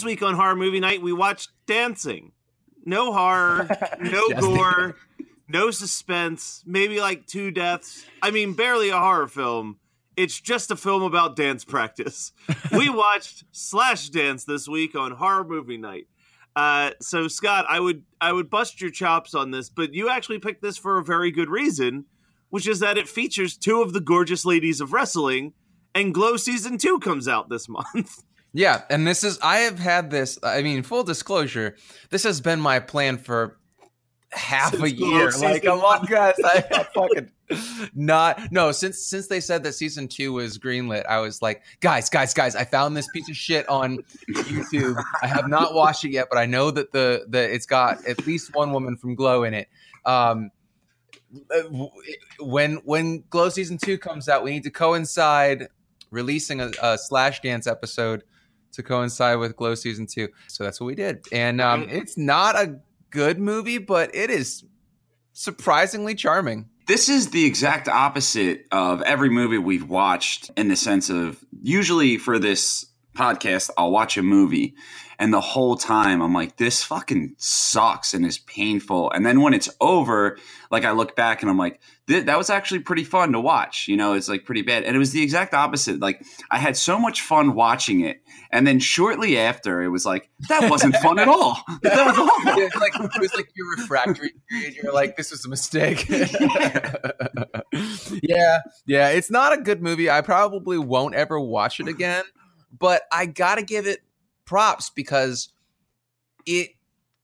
This week on Horror Movie Night, we watched Dancing. No horror, no gore, no suspense, maybe like two deaths. I mean, barely a horror film. It's just a film about dance practice. we watched Slash Dance this week on Horror Movie Night. Uh, so Scott, I would I would bust your chops on this, but you actually picked this for a very good reason, which is that it features two of the gorgeous ladies of wrestling, and Glow season two comes out this month. Yeah, and this is I have had this. I mean, full disclosure, this has been my plan for half Since a year. Like, come on, guys, I, I fucking not no. Since since they said that season two was greenlit, I was like, guys, guys, guys, I found this piece of shit on YouTube. I have not watched it yet, but I know that the the it's got at least one woman from Glow in it. Um, uh, when when Glow season two comes out, we need to coincide releasing a, a slash dance episode to coincide with Glow season two. So that's what we did, and um, it's not a good movie, but it is surprisingly charming. This is the exact opposite of every movie we've watched in the sense of usually for this podcast, I'll watch a movie and the whole time I'm like, this fucking sucks and is painful. And then when it's over, like I look back and I'm like, that was actually pretty fun to watch. You know, it's like pretty bad. And it was the exact opposite. Like I had so much fun watching it. And then shortly after, it was like, that wasn't fun at all. That was awful. It's like it was like your refractory period. You're like, this was a mistake. yeah, yeah. It's not a good movie. I probably won't ever watch it again. But I gotta give it props because it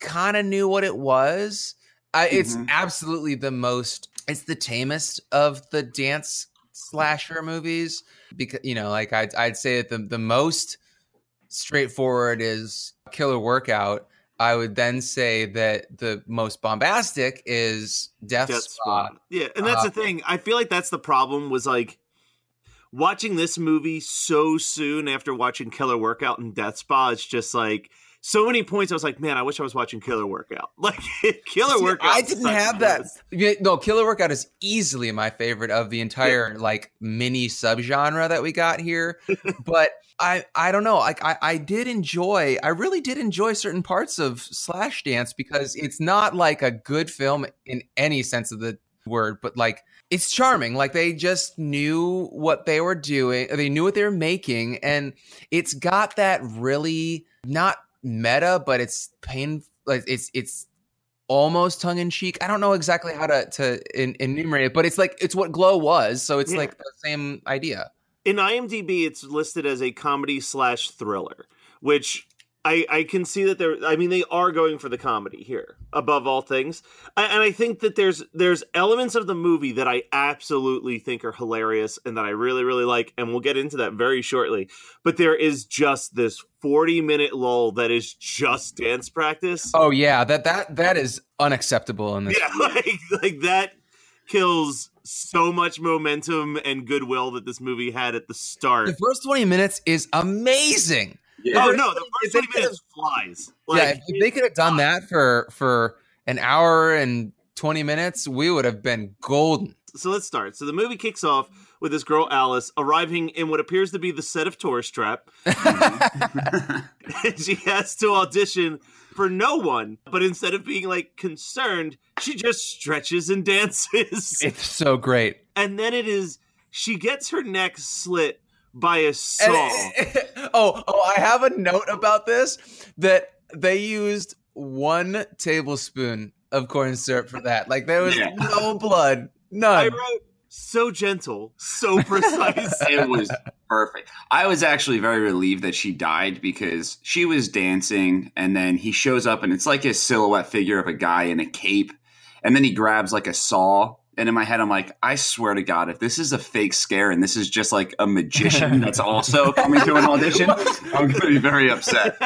kind of knew what it was. I, it's Mhm. absolutely the most. It's the tamest of the dance slasher movies because you know, like I'd I'd say that the the most straightforward is Killer Workout. I would then say that the most bombastic is Death, Death Spa. Spawn. Yeah, and that's Uh, the thing. I feel like that's the problem was like watching this movie so soon after watching Killer Workout and Death Spa. It's just like so many points. I was like, man, I wish I was watching Killer Workout. Like Killer See, Workout. I didn't have a that. No, Killer Workout is easily my favorite of the entire like mini subgenre that we got here. but I I don't know. Like I I did enjoy. I really did enjoy certain parts of Slash Dance because it's not like a good film in any sense of the word, but like it's charming. Like they just knew what they were doing. They knew what they were making, and it's got that really not meta, but it's pain. Like it's it's almost tongue in cheek. I don't know exactly how to to en- enumerate it, but it's like it's what Glow was. So it's Yeah. like the same idea. In IMDb, it's listed as a comedy slash thriller, which I, I can see that they're I mean they are going for the comedy here above all things I, and I think that there's there's elements of the movie that I absolutely think are hilarious and that I really really like and we'll get into that very shortly but there is just this 40 minute lull that is just dance practice Oh yeah, that that that is unacceptable in this. yeah like like that kills so much momentum and goodwill that this movie had at the start The first 20 minutes is amazing. Yeah. oh no the first 20 minutes flies yeah, like if, if they could have done that for for an hour and 20 minutes, we would have been golden. so let's start. So the movie kicks off with this girl Alice arriving in what appears to be the set of Tourist Trap. and she has to audition for no one, but instead of being like concerned, she just stretches and dances. It's so great. and then it is she gets her neck slit by a saw. it- oh, oh, I have a note about this that they used one tablespoon of corn syrup for that. Like there was Yeah. no blood, none. I wrote so gentle, so precise. it was perfect. I was actually very relieved that she died because she was dancing and then he shows up and it's like a silhouette figure of a guy in a cape and then he grabs like a saw and in my head I'm like I swear to god if this is a fake scare and this is just like a magician that's also coming to an audition I'm going to be very upset.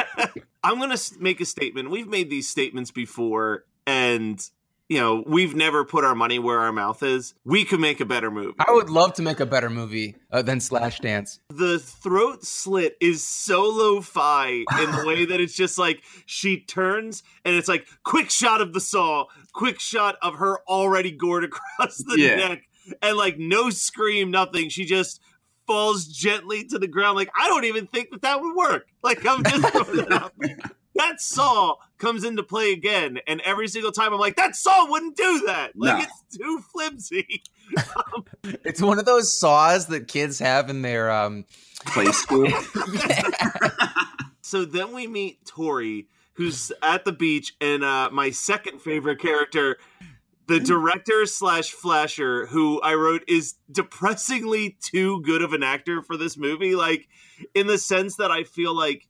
I'm going to make a statement. We've made these statements before, and you know we've never put our money where our mouth is. We could make a better movie. I would love to make a better movie uh, than Slash Dance. The throat slit is so lo-fi in the way that it's just like she turns and it's like quick shot of the saw, quick shot of her already gored across the Yeah. neck, and like no scream, nothing. She just falls gently to the ground. Like I don't even think that that would work. Like I'm just throwing it out there. that saw comes into play again, and every single time I'm like, that saw wouldn't do that. Like No. it's too flimsy. It's one of those saws that kids have in their um Play school. So then we meet Tori, who's at the beach, and uh, my second favorite character, the director slash flasher, who I wrote is depressingly too good of an actor for this movie. Like, in the sense that I feel like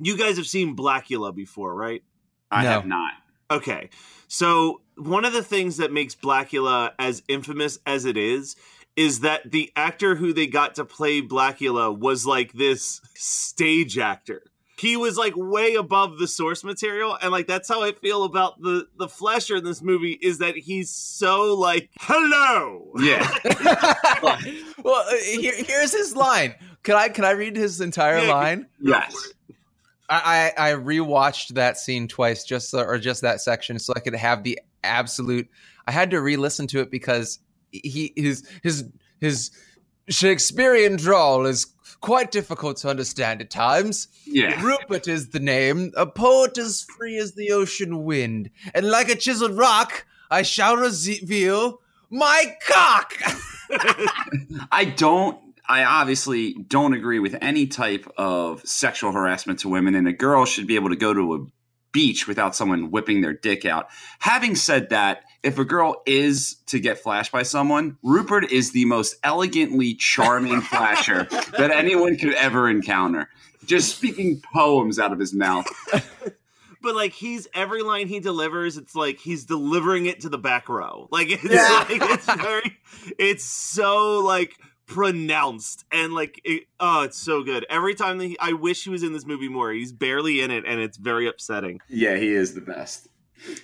you guys have seen Blackula before, right? I No. have not. Okay. So one of the things that makes Blackula as infamous as it is is that the actor who they got to play Blackula was like this stage actor. He was like way above the source material and like that's how I feel about the the Flesher in this movie is that he's so like hello. Yeah. well, uh, here, here's his line. Can I can I read his entire Yeah, line? yes. I, I rewatched that scene twice, just so, or just that section, so I could have the absolute. I had to re-listen to it because he his his his Shakespearean drawl is quite difficult to understand at times. Yeah. Rupert is the name, a poet as free as the ocean wind, and like a chiseled rock, I shall reveal my cock. I don't. I obviously don't agree with any type of sexual harassment to women, and a girl should be able to go to a beach without someone whipping their dick out. Having said that, if a girl is to get flashed by someone, Rupert is the most elegantly charming flasher that anyone could ever encounter. Just speaking poems out of his mouth. But like he's every line he delivers, it's like he's delivering it to the back row. Like it's Yeah. like it's very it's so like pronounced and like it, oh it's so good. Every time that he, I wish he was in this movie more. He's barely in it and it's very upsetting. Yeah, he is the best.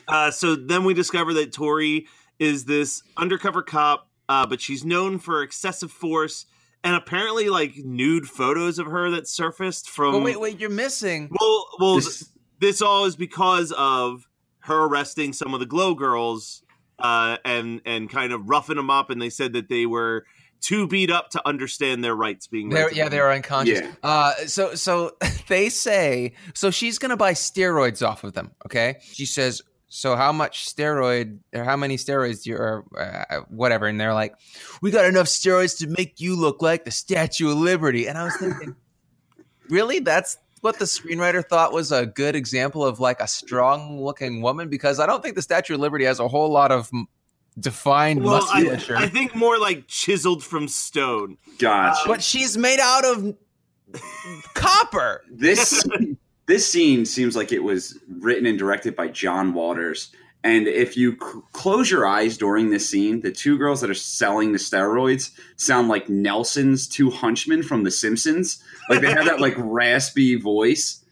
Uh so then we discover that Tori is this undercover cop, uh, but she's known for excessive force and apparently like nude photos of her that surfaced from But wait, wait, you're missing. well well This- this all is because of her arresting some of the glow girls uh, and and kind of roughing them up and they said that they were too beat up to understand their rights being They're, yeah, they are unconscious. Yeah. Uh, so, so they say, so she's gonna buy steroids off of them. Okay, she says, so how much steroid or how many steroids do you or uh, whatever? And they're like, we got enough steroids to make you look like the Statue of Liberty. And I was thinking, really, that's what the screenwriter thought was a good example of like a strong looking woman because I don't think the Statue of Liberty has a whole lot of m- defined well, I, musculature. I think more like chiseled from stone. Gotcha. Um, but she's made out of copper. this this scene seems like it was written and directed by John Waters. And if you c- close your eyes during this scene, the two girls that are selling the steroids sound like Nelson's two hunchmen from The Simpsons. Like they have that like raspy voice.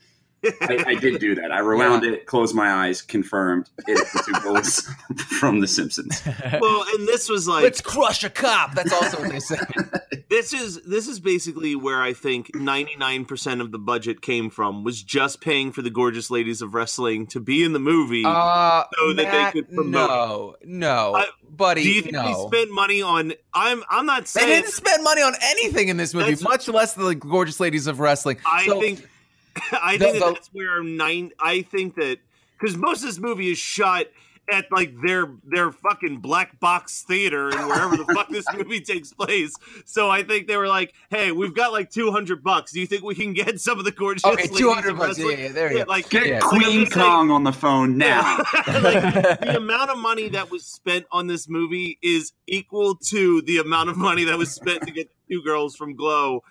I, I did do that. I rewound it, closed my eyes, confirmed it's the two girls from The Simpsons. well, and this was like Let's crush a cop. That's also what they say. this is this is basically where I think 99% of the budget came from was just paying for the gorgeous ladies of wrestling to be in the movie. Uh, So that they could promote no, no, I- buddy, Do you think no. they spent money on I'm I'm not saying They didn't spend money on anything in this movie, much less the gorgeous ladies of wrestling. I So- think I The- think that the- that's where nine I think that cuz most of this movie is shot at like their their fucking black box theater and wherever the fuck this movie takes place. So I think they were like, "Hey, we've got like 200 bucks. Do you think we can get some of the gorgeous Okay, ladies 200 bucks. Yeah, yeah, there you go. like Get Yeah. Queen just saying- Kong on the phone now. like, the amount of money that was spent on this movie is equal to the amount of money that was spent to get two girls from Glow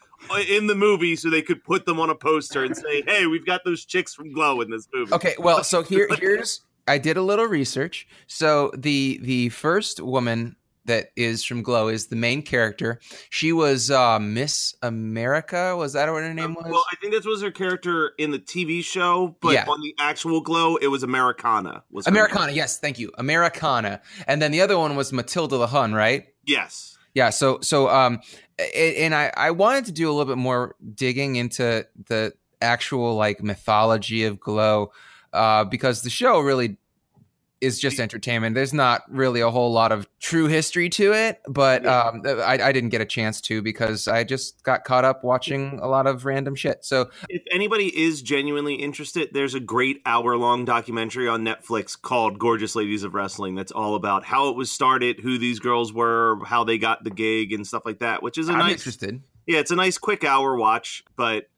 in the movie so they could put them on a poster and say, "Hey, we've got those chicks from Glow in this movie." Okay, well, so here here's I did a little research. So the the first woman that is from Glow is the main character. She was uh, Miss America. Was that what her name was? Well, I think that was her character in the TV show, but Yeah. on the actual Glow, it was Americana. Was her name. Americana. Yes, thank you, Americana. And then the other one was Matilda the Hun, right? Yes. Yeah. So so um, and I I wanted to do a little bit more digging into the actual like mythology of Glow, uh, because the show really is just entertainment. There's not really a whole lot of true history to it, but um, I, I didn't get a chance to because I just got caught up watching a lot of random shit. So If anybody is genuinely interested, there's a great hour long documentary on Netflix called Gorgeous Ladies of Wrestling that's all about how it was started, who these girls were, how they got the gig, and stuff like that, which is a I'm nice interested. Yeah, it's a nice quick hour watch, but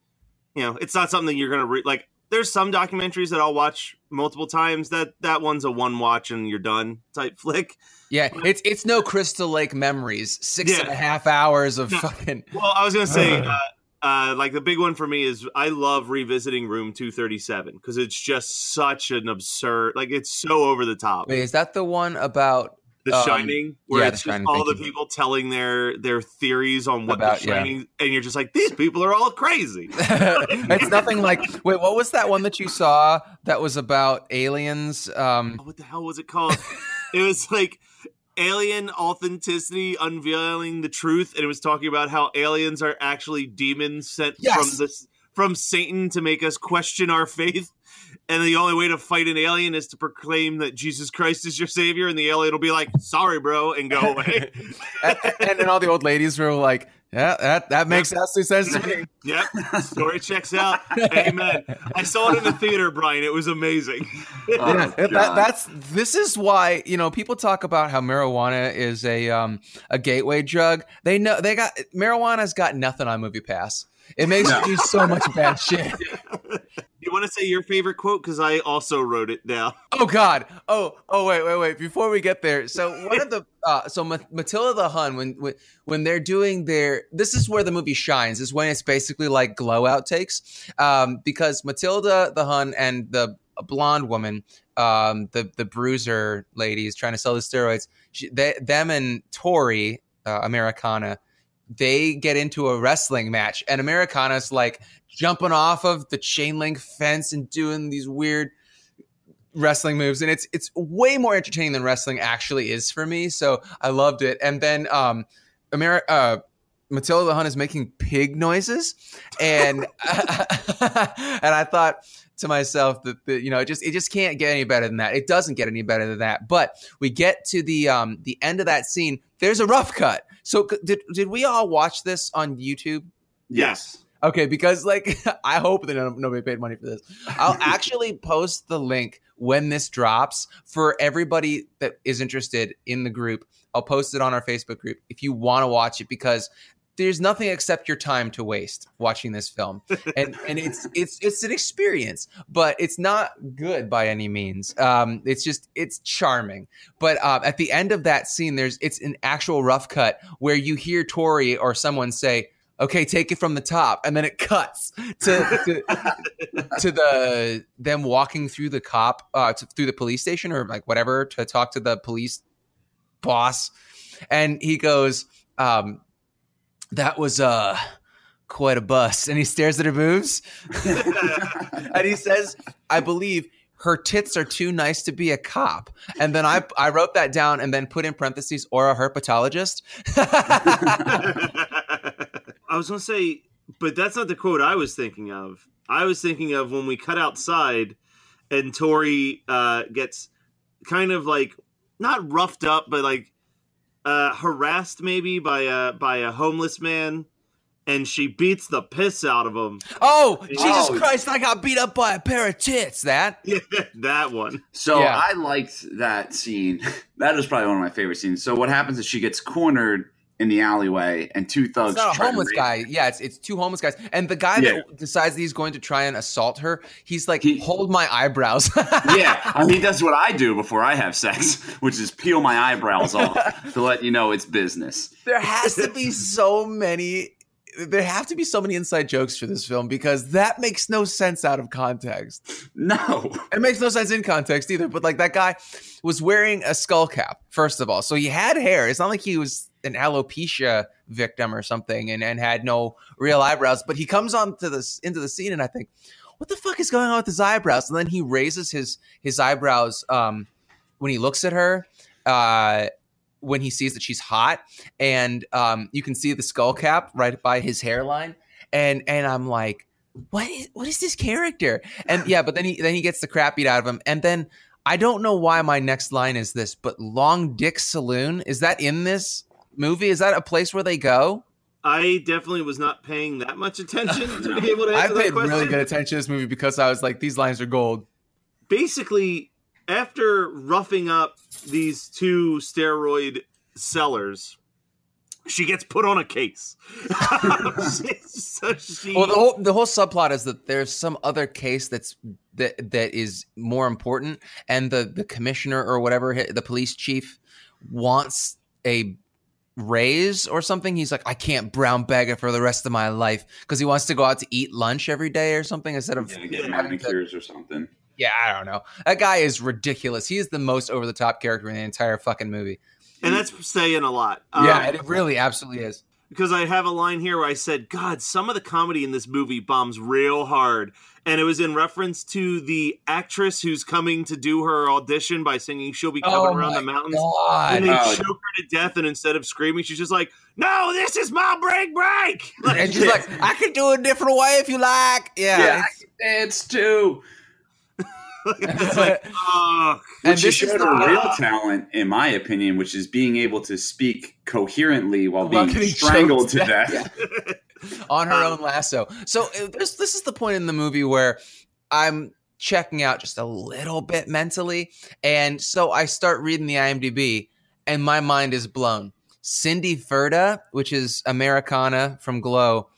you know, it's not something you're gonna re- like. There's some documentaries that I'll watch multiple times. That that one's a one watch and you're done type flick. Yeah, it's it's no Crystal Lake memories. Six Yeah. and a half hours of No. fucking. Well, I was gonna say, uh, uh, like the big one for me is I love revisiting Room 237 because it's just such an absurd, like it's so over the top. Wait, is that the one about? The Um, Shining, where yeah, it's just all the people telling their their theories on what About- The yeah. Shining, and you're just like, these people are all crazy. it's nothing like. Wait, what was that one that you saw that was about aliens? Um, what the hell was it called? it was like alien authenticity unveiling the truth and it was talking about how aliens are actually demons sent Yes! from this from Satan to make us question our faith. And the only way to fight an alien is to proclaim that Jesus Christ is your savior, and the alien will be like, "Sorry, bro," and go away. and, and then all the old ladies were like, "Yeah, that that makes absolute sense to me." yep, story checks out. Amen. I saw it in the theater, Brian. It was amazing. Oh, Yeah, that, that's this is why you know people talk about how marijuana is a um a gateway drug. They know they got marijuana's got nothing on Movie Pass. It makes No. you do so much bad shit. Want to say your favorite quote? Because I also wrote it down. Oh God! Oh oh wait wait wait! Before we get there, so one of the uh, so Ma- Matilda the Hun when, when when they're doing their this is where the movie shines is when it's basically like glow outtakes um, because Matilda the Hun and the blonde woman um, the the bruiser lady is trying to sell the steroids she, they, them and Tori uh, Americana they get into a wrestling match and Americana's like jumping off of the chain link fence and doing these weird wrestling moves and it's it's way more entertaining than wrestling actually is for me so i loved it. And then um Ameri- uh matilda the hun is making pig noises and and i thought to myself that, that you know it just it just can't get any better than that. It doesn't get any better than that. But we get to the um the end of that scene. There's a rough cut so did did we all watch this on youtube yes. Okay, because like I hope that nobody paid money for this. I'll actually post the link when this drops for everybody that is interested in the group. I'll post it on our Facebook group if you want to watch it because there's nothing except your time to waste watching this film. And and it's it's it's an experience, but it's not good by any means. Um it's just it's charming. But um, at the end of that scene there's it's an actual rough cut where you hear Tori or someone say okay, take it from the top, and then it cuts to to, to the them walking through the cop uh, to, through the police station or like whatever to talk to the police boss, and he goes, um, "That was uh." Quite a bust, and he stares at her boobs, and he says, "I believe her tits are too nice to be a cop. And then I I wrote that down and then put in parentheses or a herpetologist. I was gonna say, but that's not the quote I was thinking of. I was thinking of when we cut outside and Tori uh, gets kind of like not roughed up, but like uh, harassed maybe by a by a homeless man and she beats the piss out of him. Oh, Jesus oh. Christ, I got beat up by a pair of tits. That? Yeah, that one. So yeah. I liked that scene. That is probably one of my favorite scenes. So what happens is she gets cornered in the alleyway and two thugs. It's not a homeless guy. Yeah, it's, it's two homeless guys. And the guy yeah. that decides that he's going to try and assault her, he's like, he, hold my eyebrows. yeah, I mean, he does what I do before I have sex, which is peel my eyebrows off to let you know it's business. There has to be so many there have to be so many inside jokes for this film because that makes no sense out of context. No, it makes no sense in context either. But like that guy was wearing a skull cap first of all, so he had hair. It's not like he was an alopecia victim or something and, and had no real eyebrows. But he comes on to this into the scene, and I think, what the fuck is going on with his eyebrows? And then he raises his his eyebrows um, when he looks at her. Uh, when he sees that she's hot, and um, you can see the skull cap right by his hairline, and and I'm like, what is what is this character? And yeah, but then he then he gets the crap beat out of him, and then I don't know why my next line is this, but Long Dick Saloon is that in this movie? Is that a place where they go? I definitely was not paying that much attention to be able to I paid really good attention to this movie because I was like, these lines are gold. Basically, after roughing up these two steroid sellers, she gets put on a case. so she... Well, the whole the whole subplot is that there's some other case that's that that is more important, and the the commissioner or whatever the police chief wants a raise or something. He's like, I can't brown bag it for the rest of my life because he wants to go out to eat lunch every day or something instead of yeah, get manicures to, or something. Yeah, I don't know. That guy is ridiculous. He is the most over the top character in the entire fucking movie. And that's saying a lot. Yeah, um, it really absolutely is. Because I have a line here where I said, God, some of the comedy in this movie bombs real hard. And it was in reference to the actress who's coming to do her audition by singing She'll Be Coming oh Around the Mountains. God. And they oh. choke her to death, and instead of screaming, she's just like, No, this is my break break. Like, and she's like, I can do it a different way if you like. Yeah. yeah it's too it's like, oh. and this showed her real talent, in my opinion, which is being able to speak coherently while being strangled to death, death. on her um, own lasso. So uh, this this is the point in the movie where I'm checking out just a little bit mentally, and so I start reading the IMDb, and my mind is blown. Cindy Ferda, which is Americana from Glow,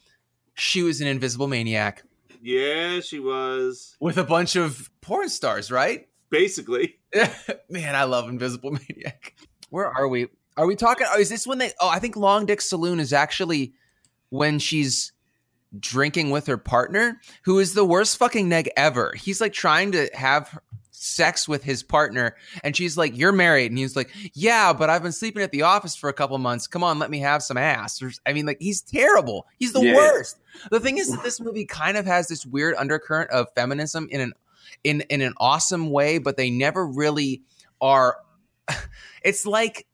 she was an invisible maniac. Yeah, she was. With a bunch of porn stars, right? Basically. Man, I love Invisible Maniac. Where are we? Are we talking? Oh, is this when they? Oh, I think Long Dick Saloon is actually when she's drinking with her partner, who is the worst fucking neg ever. He's like trying to have sex with his partner and she's like you're married and he's like yeah but i've been sleeping at the office for a couple months. Come on let me have some ass. I mean like he's terrible. He's the yeah. worst. The thing is that this movie kind of has this weird undercurrent of feminism in an in in an awesome way but they never really are it's like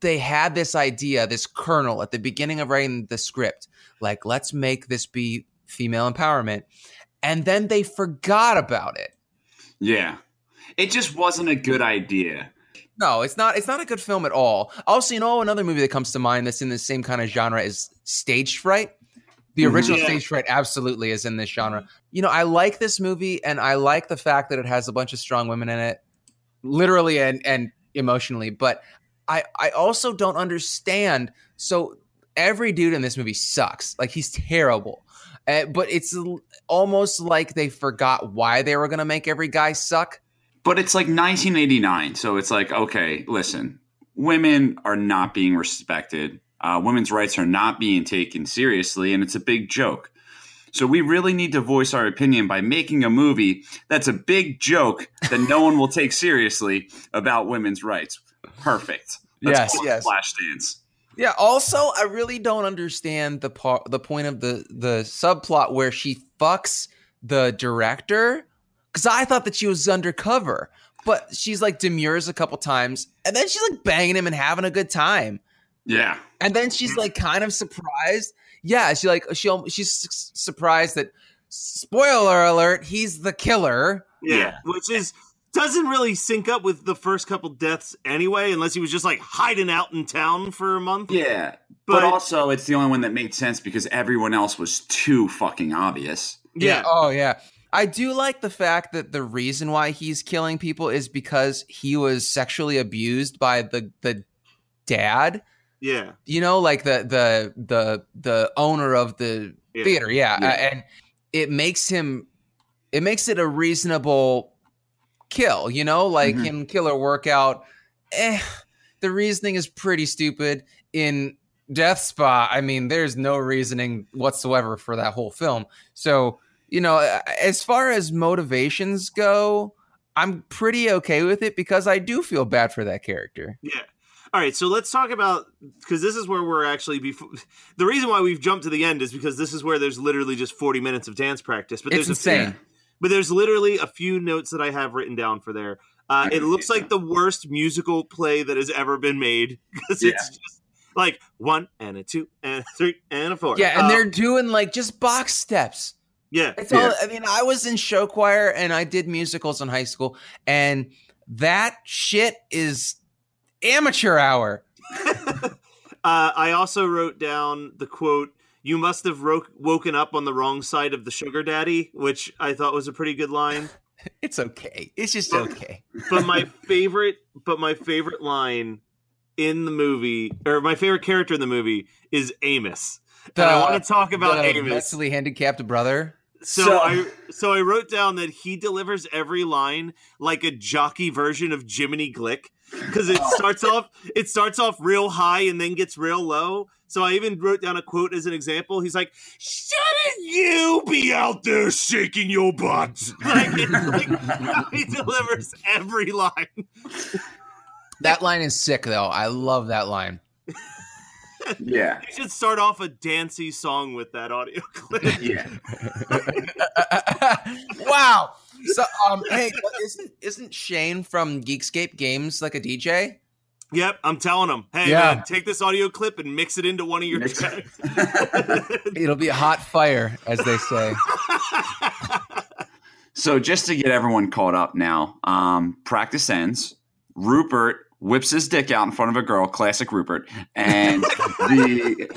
they had this idea this kernel at the beginning of writing the script like let's make this be female empowerment and then they forgot about it. Yeah it just wasn't a good idea. No, it's not. It's not a good film at all. Also, you know, another movie that comes to mind that's in the same kind of genre is Stage Fright. The mm-hmm. original yeah. Stage Fright absolutely is in this genre. You know, I like this movie, and I like the fact that it has a bunch of strong women in it, literally and and emotionally. But I I also don't understand. So every dude in this movie sucks. Like he's terrible. Uh, but it's almost like they forgot why they were going to make every guy suck but it's like 1989, so it's like okay, listen, women are not being respected Uh, women's rights are not being taken seriously, and it's a big joke. So we really need to voice our opinion by making a movie that's a big joke that no one will take seriously about women's rights. Perfect. Let's Yes, yes. Flashdance. Yeah. Also, I really don't understand the part, the point of the the subplot where she fucks the director because I thought that she was undercover, but she's like demurs a couple times, and then she's like banging him and having a good time, Yeah. and then she's like kind of surprised. Yeah, she like she she's surprised that spoiler alert, he's the killer. Yeah, Yeah. which is doesn't really sync up with the first couple deaths anyway, unless he was just like hiding out in town for a month. Yeah. But- But, also, it's the only one that made sense because everyone else was too fucking obvious. Yeah. Oh yeah. I do like the fact that the reason why he's killing people is because he was sexually abused by the the dad. Yeah. You know, like the the the the owner of the Yeah. theater. Yeah. Yeah. Uh, and it makes him it makes it a reasonable kill, you know, like Mhm. him Killer Workout. Eh, the reasoning is pretty stupid in Death Spa. I mean, there's no reasoning whatsoever for that whole film. So, you know, as far as motivations go, I'm pretty okay with it because I do feel bad for that character. Yeah. All right, so let's talk about because this is where we're actually before. The reason why we've jumped to the end is because this is where there's literally just 40 minutes of dance practice. But It's there's a few- but there's literally a few notes that I have written down for there. Uh, it looks like the worst musical play that has ever been made because Yeah. it's just like one and a two and a three and a four. Yeah, and Uh, they're doing like just box steps. Yeah, It's Yeah. all. I mean, I was in show choir and I did musicals in high school, and that shit is amateur hour. uh, I also wrote down the quote. You must have ro- woken up on the wrong side of the sugar daddy, which I thought was a pretty good line. It's okay. It's just okay. but my favorite but my favorite line in the movie or my favorite character in the movie is Amos. and I want to talk about the Amos. mentally handicapped brother. So, So- I so I wrote down that he delivers every line like a jockey version of Jiminy Glick because it oh. starts off it starts off real high and then gets real low. So I even wrote down a quote as an example. He's like, "Shouldn't you be out there shaking your butt?" Like, like he delivers every line. That line is sick though. I love that line. Yeah. You should start off a dancey song with that audio clip. Yeah. wow. So, um, hey, isn't isn't Shane from Geekscape Games like a DJ? Yep, I'm telling him. Hey, Yeah. man, take this audio clip and mix it into one of your Mix- tracks. It'll be a hot fire, as they say. So just to get everyone caught up now, um, practice ends. Rupert whips his dick out in front of a girl, classic Rupert, and the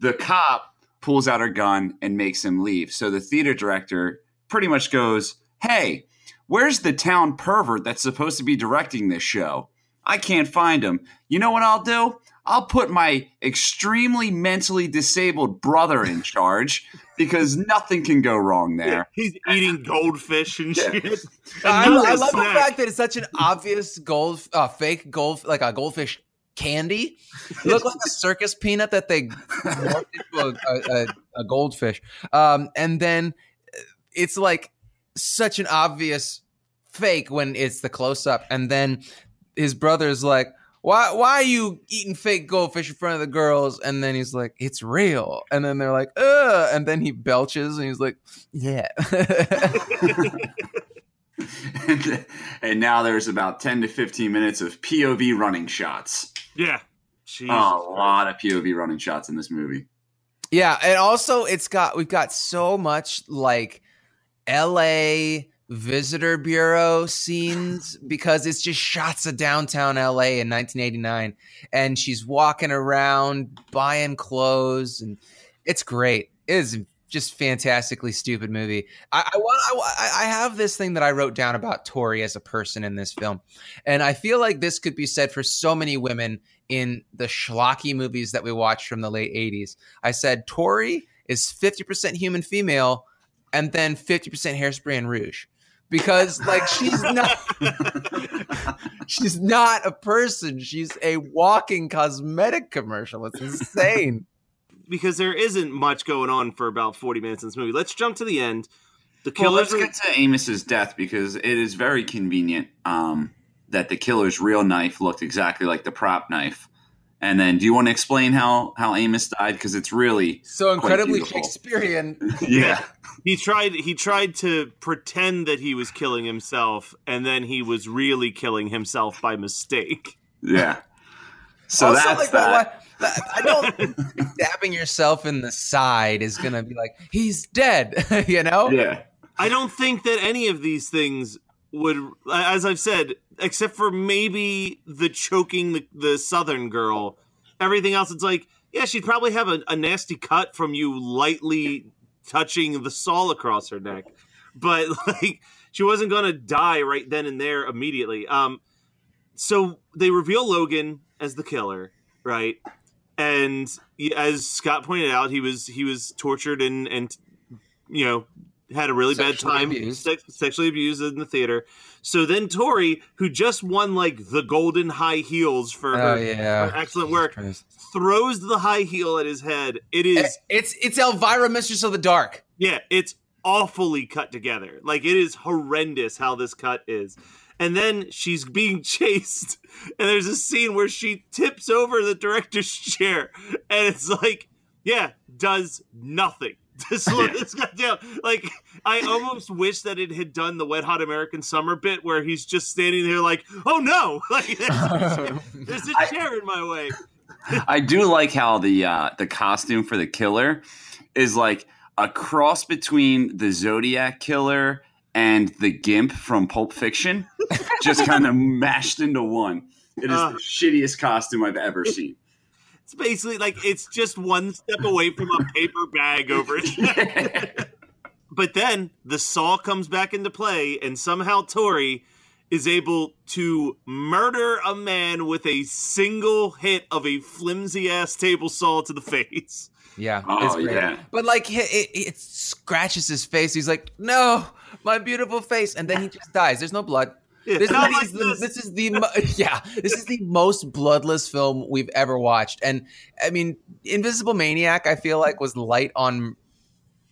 the cop pulls out her gun and makes him leave. So the theater director pretty much goes, "Hey, where's the town pervert that's supposed to be directing this show? I can't find him. You know what I'll do? I'll put my extremely mentally disabled brother in charge because nothing can go wrong there." He's eating goldfish and Yeah. shit. I, I love the fact that it's such an obvious gold, uh, fake gold, like a goldfish candy. It looked like a circus peanut that they morphed into a, a, a, a goldfish. Um, and then it's like such an obvious fake when it's the close up, and then his brother's like. Why, why are you eating fake goldfish in front of the girls? And then he's like, it's real. And then they're like, ugh. And then he belches and he's like, yeah. and, and now there's about 10 to 15 minutes of POV running shots. Yeah. Jesus Oh, a lot of POV running shots in this movie. Yeah, and also it's got we've got so much like LA visitor bureau scenes because it's just shots of downtown LA in 1989 and she's walking around buying clothes and it's great. It is just fantastically stupid movie. I, I I, I have this thing that I wrote down about Tori as a person in this film. And I feel like this could be said for so many women in the schlocky movies that we watched from the late 80s. I said Tori is 50% human female and then 50% hairspray and rouge. Because like she's not she's not a person. She's a walking cosmetic commercial. It's insane. because there isn't much going on for about 40 minutes in this movie. Let's jump to the end. The Well, killers let's are- get to Amos's death because it is very convenient um, that the killer's real knife looked exactly like the prop knife. And then, do you want to explain how how Amos died? Because it's really So incredibly. Shakespearean. yeah. he tried he tried to pretend that he was killing himself and then he was really killing himself by mistake. Yeah. So Also, that's like, that. why- I don't think stabbing yourself in the side is gonna be like he's dead. you know? Yeah. I don't think that any of these things would as I've said except for maybe the choking the, the southern girl everything else it's like yeah she'd probably have a, a nasty cut from you lightly touching the saw across her neck. But like she wasn't gonna die right then and there immediately. Um so they reveal logan as the killer right? And as scott pointed out he was he was tortured and and you know had a really bad time abused. sex- sexually abused in the theater so then tori who just won like the golden high heels for Oh her, yeah. her excellent work throws the high heel at his head it eh, is It's it's Elvira, Mistress of the Dark. yeah, it's awfully cut together. Like it is horrendous how this cut is. And then she's being chased, and there's a scene where she tips over the director's chair, and it's like, yeah, does nothing to slow this down. Like I almost wish that it had done the Wet Hot American Summer bit where he's just standing there like, oh no, like there's a chair, there's a chair in my way. I do like how the uh, the costume for the killer is like a cross between the Zodiac killer and the Gimp from Pulp Fiction, just kind of mashed into one. It is Uh. the shittiest costume I've ever seen. It's basically like it's just one step away from a paper bag over it. But then the saw comes back into play, and somehow Tori is able to murder a man with a single hit of a flimsy ass table saw to the face. Yeah. Oh, it's great. yeah. But like it, it, it scratches his face. He's like, "No, my beautiful face," and then he just dies. There's no blood. This, not is, like the, this. this is the mo- yeah. This is the most bloodless film we've ever watched, and I mean, Invisible Maniac. I feel like was light on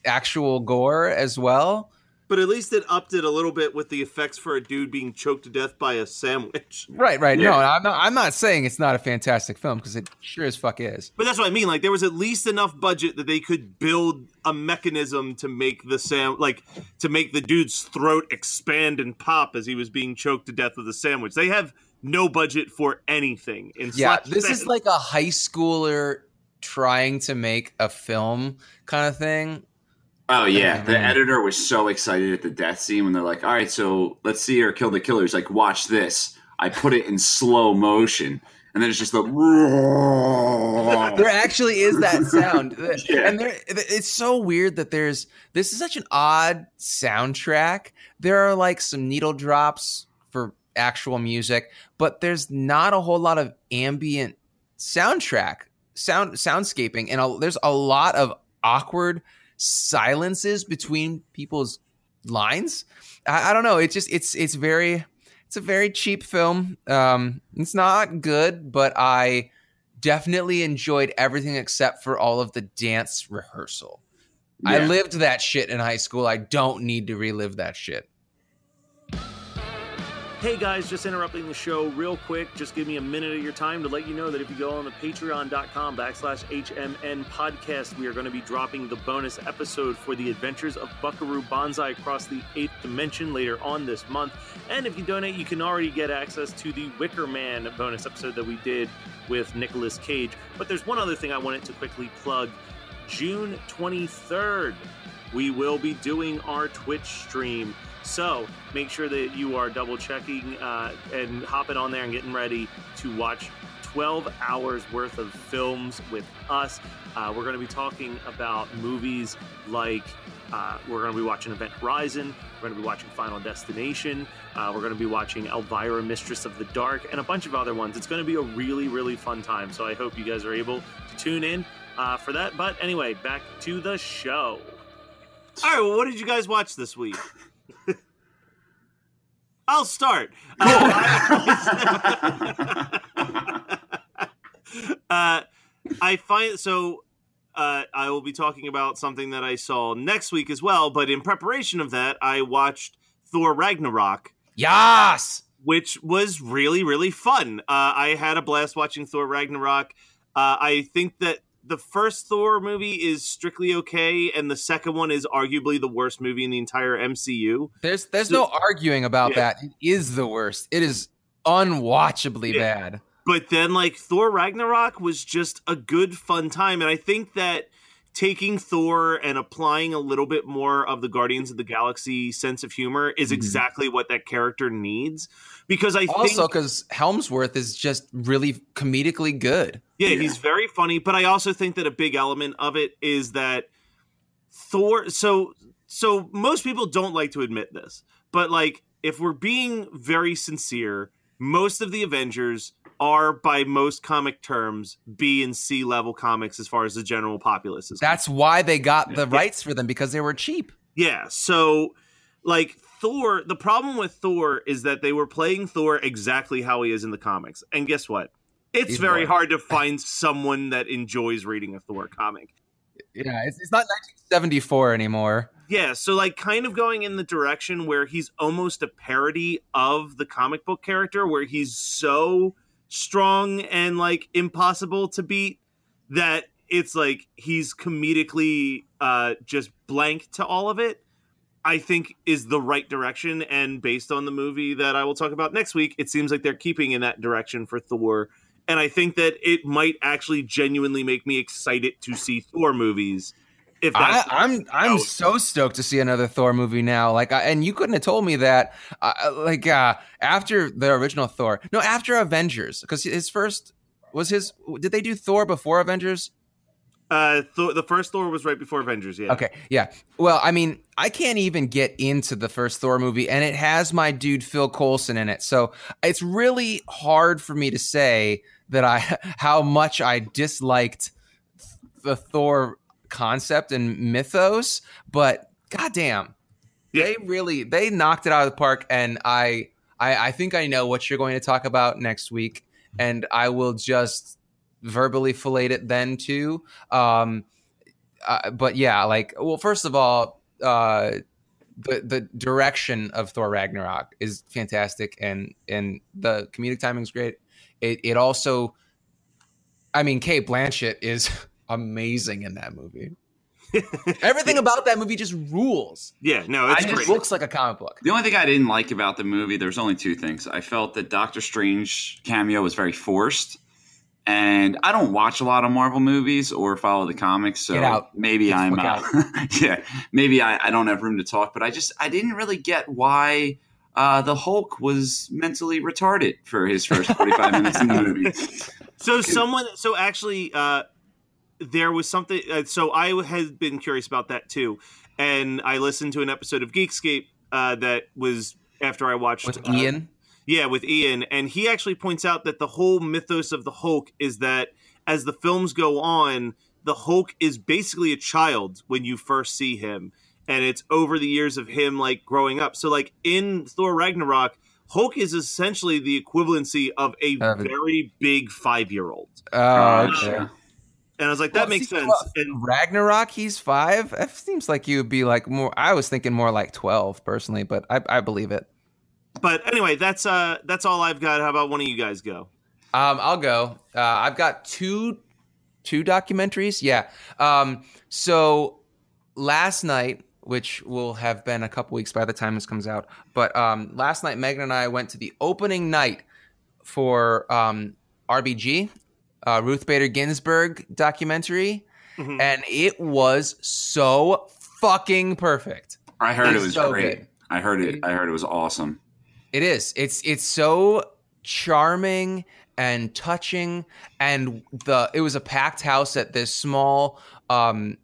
actual gore as well. But at least it upped it a little bit with the effects for a dude being choked to death by a sandwich. Right, right. No, I'm not. I'm not saying it's not a fantastic film because it sure as fuck is. But that's what I mean. Like there was at least enough budget that they could build a mechanism to make the sam like to make the dude's throat expand and pop as he was being choked to death with a sandwich. They have no budget for anything in Yeah, this is like a high schooler trying to make a film kind of thing. Oh yeah, the editor was so excited at the death scene when they're like, "All right, so let's see her kill the killer." He's like, "Watch this." I put it in slow motion, and then it's just the. There actually is that sound, Yeah. and there, it's so weird that there's this is such an odd soundtrack. There are like some needle drops for actual music, but there's not a whole lot of ambient soundtrack sound soundscaping, and a, there's a lot of awkward silences between people's lines. I, I don't know. It's just it's it's very it's a very cheap film. Um, it's not good, but I definitely enjoyed everything except for all of the dance rehearsal. I lived that shit in high school. I don't need to relive that shit. Hey guys, just interrupting the show real quick. Just give me a minute of your time to let you know that if you go on the patreon.com backslash HMN podcast, we are going to be dropping the bonus episode for the adventures of Buckaroo Banzai across the eighth dimension later on this month. And if you donate, you can already get access to the Wicker Man bonus episode that we did with Nicolas Cage. But there's one other thing I wanted to quickly plug. June 23rd, we will be doing our Twitch stream. So make sure that you are double checking uh, and hopping on there and getting ready to watch 12 hours worth of films with us. Uh, we're going to be talking about movies like uh, we're going to be watching Event Horizon, we're going to be watching Final Destination, uh, we're going to be watching Elvira, Mistress of the Dark, and a bunch of other ones. It's going to be a really, really fun time. So I hope you guys are able to tune in uh, for that. But anyway, back to the show. All right, well, what did you guys watch this week? I'll start. Uh, uh, I find so. Uh, I will be talking about something that I saw next week as well. But in preparation of that, I watched Thor Ragnarok, Yas. which was really really fun. Uh, I had a blast watching Thor Ragnarok. Uh, I think that the first Thor movie is strictly okay, and the second one is arguably the worst movie in the entire MCU. There's there's So- no arguing about Yeah. that. It is the worst. It is unwatchably Yeah. bad. but then like Thor Ragnarok was just a good fun time and I think that taking Thor and applying a little bit more of the Guardians of the Galaxy sense of humor is Mhm. exactly what that character needs because I Also, think because Hemsworth is just really comedically good. yeah, he's very funny but I also think that a big element of it is that Thor so so most people don't like to admit this but like if we're being very sincere most of the Avengers are by most comic terms B and C level comics as far as the general populace is. That's why they got the rights for them because they were cheap. yeah, so like Thor, the problem with Thor is that they were playing Thor exactly how he is in the comics. And guess what? It's He's very boring. hard to find someone that enjoys reading a Thor comic. Yeah, it's, it's not 1974 anymore. Yeah, so like kind of going in the direction where he's almost a parody of the comic book character where he's so strong and like impossible to beat that it's like he's comedically uh just blank to all of it. I think is the right direction and based on the movie that I will talk about next week, it seems like they're keeping in that direction for Thor. And I think that it might actually genuinely make me excited to see Thor movies. If I, that's I'm I'm so stoked to see another Thor movie now. Like, I, and you couldn't have told me that. Uh, like uh, after the original Thor, no, after Avengers, because his first was his. Did they do Thor before Avengers? Uh, Thor, the first Thor was right before Avengers. Yeah. Okay, yeah. Well, I mean, I can't even get into the first Thor movie, and it has my dude Phil Coulson in it, so it's really hard for me to say that I how much I disliked the Thor concept and mythos. But goddamn, Yeah. they really they knocked it out of the park, and I I, I think I know what you're going to talk about next week, and I will just verbally fillet it then too. Um, uh, but yeah, like, well, first of all, uh, the the direction of Thor Ragnarok is fantastic, and and the comedic timing is great. It it also, I mean, Cate Blanchett is amazing in that movie. Everything about that movie just rules. Yeah. No, It it's just great. looks like a comic book. The only thing I didn't like about the movie, there's only two things. I felt that Doctor Strange cameo was very forced. And I don't watch a lot of Marvel movies or follow the comics, so maybe Get the I'm fuck uh, yeah, maybe I, I don't have room to talk. But I just I didn't really get why uh, the Hulk was mentally retarded for his first 45 minutes in the movie. So someone, so actually, uh, there was something. Uh, so I had been curious about that too, and I listened to an episode of Geekscape uh, that was after I watched With uh, Ian, Yeah, with Ian, and he actually points out that the whole mythos of the Hulk is that as the films go on, the Hulk is basically a child when you first see him, and it's over the years of him like growing up. So, like in Thor Ragnarok, Hulk is essentially the equivalency of a very big five year old. oh, okay. And I was like, that Well, makes see, sense. well, And Ragnarok, he's five. That seems like you would be like more. I was thinking more like twelve personally, but I, I believe it. but anyway, that's uh that's all I've got. How about one of you guys go? Um, I'll go. Uh, I've got two two documentaries. Yeah. Um, so last night, which will have been a couple weeks by the time this comes out, but um, last night Megan and I went to the opening night for um, RBG, uh, Ruth Bader Ginsburg documentary, Mhm. and it was so fucking perfect. I heard it was so great. good. I heard it. I heard it was awesome. It is. It's it's so charming and touching and the it was a packed house at this small um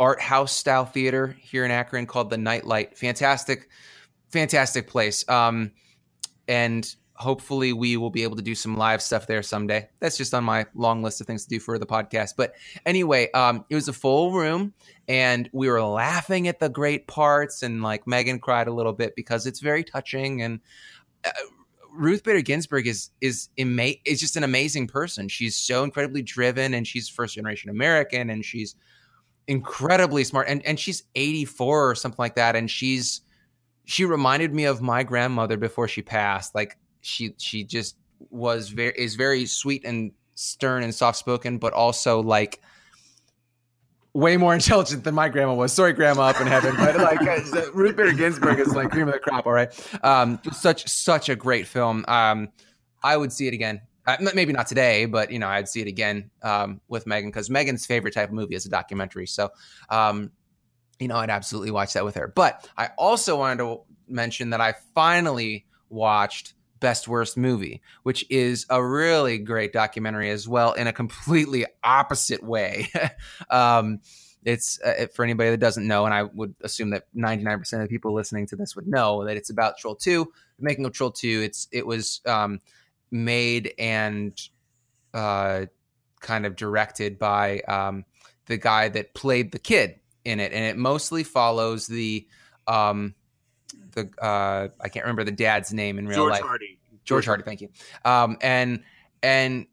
art house style theater here in Akron called the Nightlight. Fantastic fantastic place. Um and hopefully we will be able to do some live stuff there someday. That's just on my long list of things to do for the podcast. But anyway, um, it was a full room and we were laughing at the great parts and like Megan cried a little bit because it's very touching and uh, Ruth Bader Ginsburg is is ima- is just an amazing person. She's so incredibly driven and she's first generation American and she's incredibly smart and and she's 84 or something like that and she's she reminded me of my grandmother before she passed. Like she she just was very is very sweet and stern and soft spoken, but also like way more intelligent than my grandma was. Sorry, grandma up in heaven, but like uh, Ruth Bader Ginsburg is like cream of the crop. All right, um, such such a great film. Um, I would see it again. Uh, maybe not today, but you know, I'd see it again um, with Megan because Megan's favorite type of movie is a documentary. So, um, you know, I'd absolutely watch that with her. But I also wanted to mention that I finally watched Best Worst Movie, which is a really great documentary as well in a completely opposite way. um, it's uh, for anybody that doesn't know, and I would assume that 99% of the people listening to this would know that it's about Troll 2, the making of Troll 2. It's it was um, made and uh, kind of directed by um, the guy that played the kid in it, and it mostly follows the um, the uh, I can't remember the dad's name in real life. George life. Hardy. George Hardy, thank you. Um, and and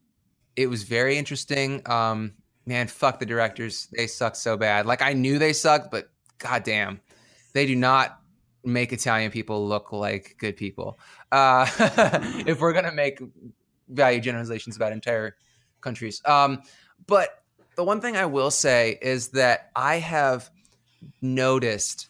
it was very interesting. Um, man, fuck the directors. They suck so bad. Like I knew they sucked, but goddamn, they do not make Italian people look like good people. Uh, if we're gonna make value generalizations about entire countries. Um, but the one thing I will say is that I have noticed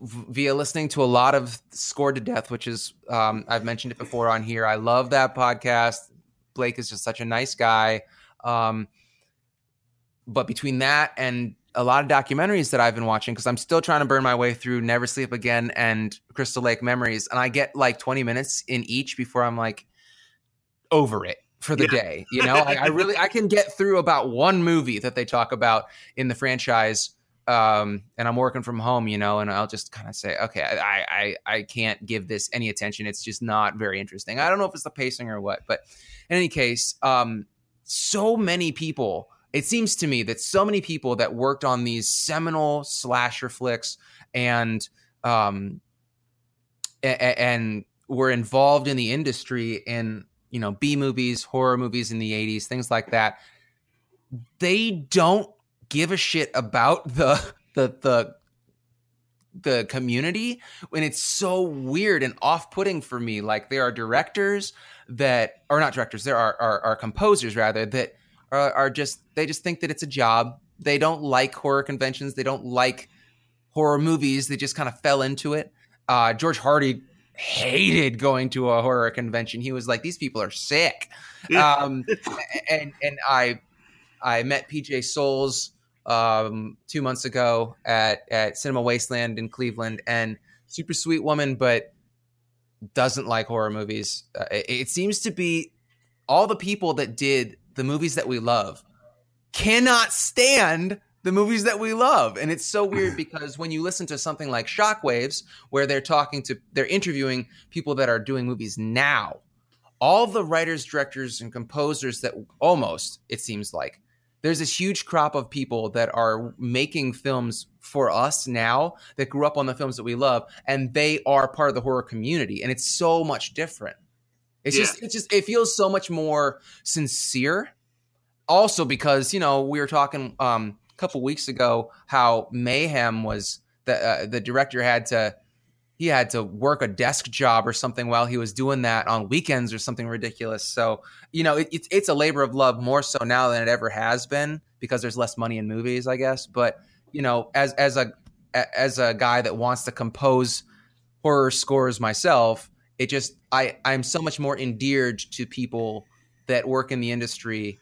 via listening to a lot of Scored to Death, which is um, I've mentioned it before on here. I love that podcast. Blake is just such a nice guy. Um, but between that and a lot of documentaries that I've been watching, because I'm still trying to burn my way through Never Sleep Again and Crystal Lake Memories, and I get like 20 minutes in each before I'm like over it for the yeah. day. You know, I, I really I can get through about one movie that they talk about in the franchise um, and I'm working from home, you know, and I'll just kind of say, okay, I, I, I can't give this any attention. It's just not very interesting. I don't know if it's the pacing or what, but in any case, um, so many people. It seems to me that so many people that worked on these seminal slasher flicks and um, and, and were involved in the industry in you know B movies, horror movies in the '80s, things like that. They don't give a shit about the the the the community when it's so weird and off-putting for me. Like there are directors that are not directors there are are, are composers rather that are, are just they just think that it's a job. They don't like horror conventions. They don't like horror movies. They just kind of fell into it. Uh, george hardy hated going to a horror convention. He was like these people are sick. Um, and and i i met pj Soles um, two months ago at at Cinema Wasteland in Cleveland, and super sweet woman, but doesn't like horror movies. Uh, it, it seems to be all the people that did the movies that we love cannot stand the movies that we love. And it's so weird because when you listen to something like Shockwaves, where they're talking to, they're interviewing people that are doing movies now, all the writers, directors, and composers that almost, it seems like, there's this huge crop of people that are making films for us now that grew up on the films that we love and they are part of the horror community and it's so much different it's yeah. just it's just it feels so much more sincere also because you know we were talking um, a couple weeks ago how mayhem was the uh, the director had to he had to work a desk job or something while he was doing that on weekends or something ridiculous. So, you know, it, it's it's a labor of love more so now than it ever has been because there's less money in movies, I guess. But you know, as as a as a guy that wants to compose horror scores myself, it just I I'm so much more endeared to people that work in the industry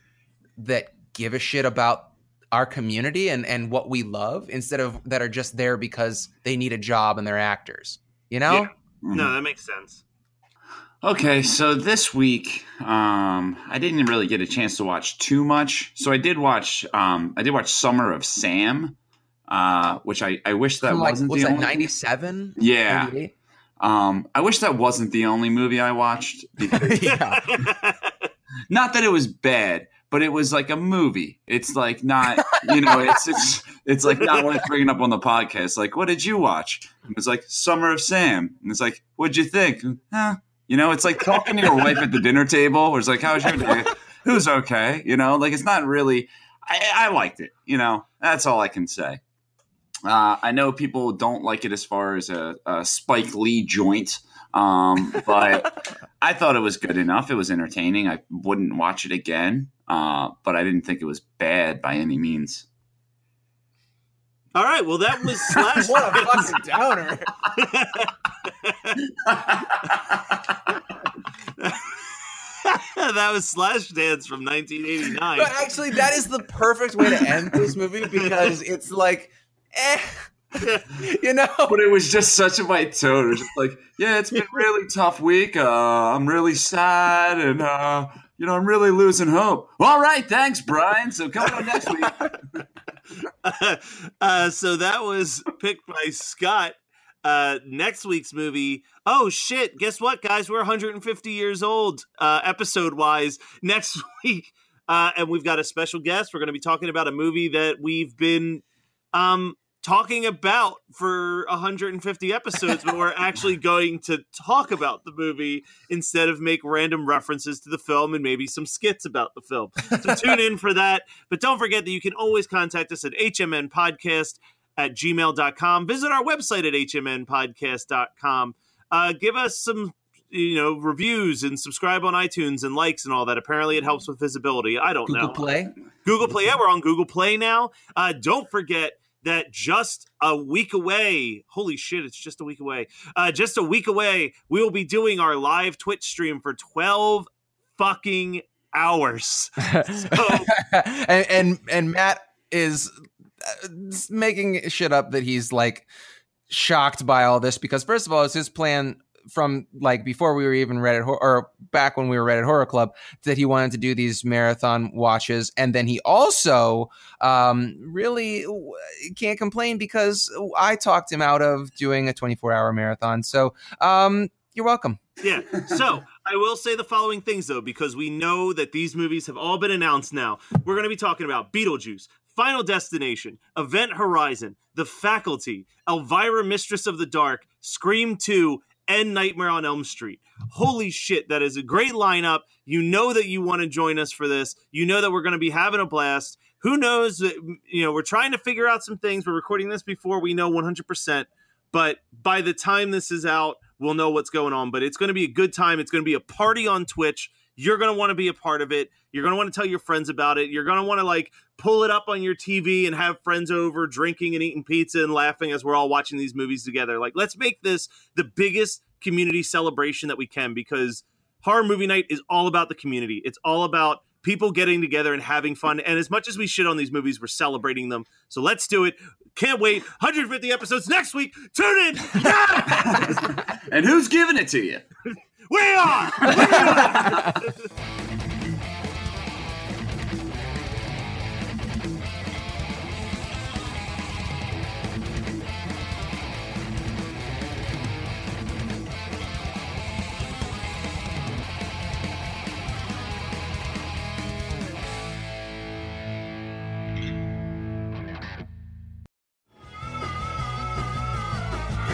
that give a shit about our community and and what we love instead of that are just there because they need a job and they're actors. You know? Yeah. Mm-hmm. No, that makes sense. Okay, so this week, um, I didn't really get a chance to watch too much. So I did watch, um, I did watch Summer of Sam, uh, which I, I wish that like, wasn't was the that only. Ninety seven. Yeah. Um, I wish that wasn't the only movie I watched. Because, yeah. not that it was bad, but it was like a movie. It's like not, you know, it's it's it's like not worth bringing up on the podcast. Like, what did you watch? It was like Summer of Sam, and it's like, what'd you think? You know, it's like talking to your wife at the dinner table. Where it's like, how's your day? Was okay. You know, like it's not really. I, I liked it. You know, that's all I can say. Uh, I know people don't like it as far as a, a Spike Lee joint, um, but I thought it was good enough. It was entertaining. I wouldn't watch it again, uh, but I didn't think it was bad by any means. All right, well, that was Slash. what a fucking downer. that was Slash Dance from 1989. But actually, that is the perfect way to end this movie because it's like, eh, you know. But it was just such a white tone. It was just like, yeah, it's been a really tough week. Uh, I'm really sad, and uh, you know, I'm really losing hope. All right, thanks, Brian. So come on next week. uh, so that was picked by Scott. Uh, next week's movie. Oh shit! Guess what, guys? We're 150 years old, uh, episode wise. Next week, uh, and we've got a special guest. We're going to be talking about a movie that we've been um, talking about for 150 episodes, but we're actually going to talk about the movie instead of make random references to the film and maybe some skits about the film. So tune in for that. But don't forget that you can always contact us at HMN Podcast at gmail.com. Visit our website at hmnpodcast.com. Uh, give us some you know reviews and subscribe on iTunes and likes and all that. Apparently, it helps with visibility. I don't Google know. Play. Google Play. Yeah, we're on Google Play now. Uh, don't forget that just a week away, holy shit, it's just a week away. Uh, just a week away, we will be doing our live Twitch stream for 12 fucking hours. So, and, and and Matt is uh, making shit up that he's like shocked by all this because first of all, it's his plan from like before we were even Reddit or back when we were Reddit horror club that he wanted to do these marathon watches and then he also um really can't complain because i talked him out of doing a 24 hour marathon so um you're welcome yeah. So I will say the following things though, because we know that these movies have all been announced now. We're going to be talking about Beetlejuice, Final Destination, Event Horizon, The Faculty, Elvira, Mistress of the Dark, Scream 2, and Nightmare on Elm Street. Holy shit, that is a great lineup. You know that you want to join us for this. You know that we're going to be having a blast. Who knows? Uh, you know, we're trying to figure out some things. We're recording this before we know 100%. But by the time this is out, we'll know what's going on. But it's going to be a good time. It's going to be a party on Twitch. You're going to want to be a part of it. You're going to want to tell your friends about it. You're going to want to like pull it up on your TV and have friends over drinking and eating pizza and laughing as we're all watching these movies together. Like, let's make this the biggest community celebration that we can because horror movie night is all about the community. It's all about people getting together and having fun. And as much as we shit on these movies, we're celebrating them. So let's do it. Can't wait. 150 episodes next week. Tune in. Yeah! and who's giving it to you? We are.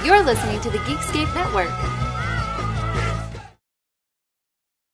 You're listening to the Geekscape Network.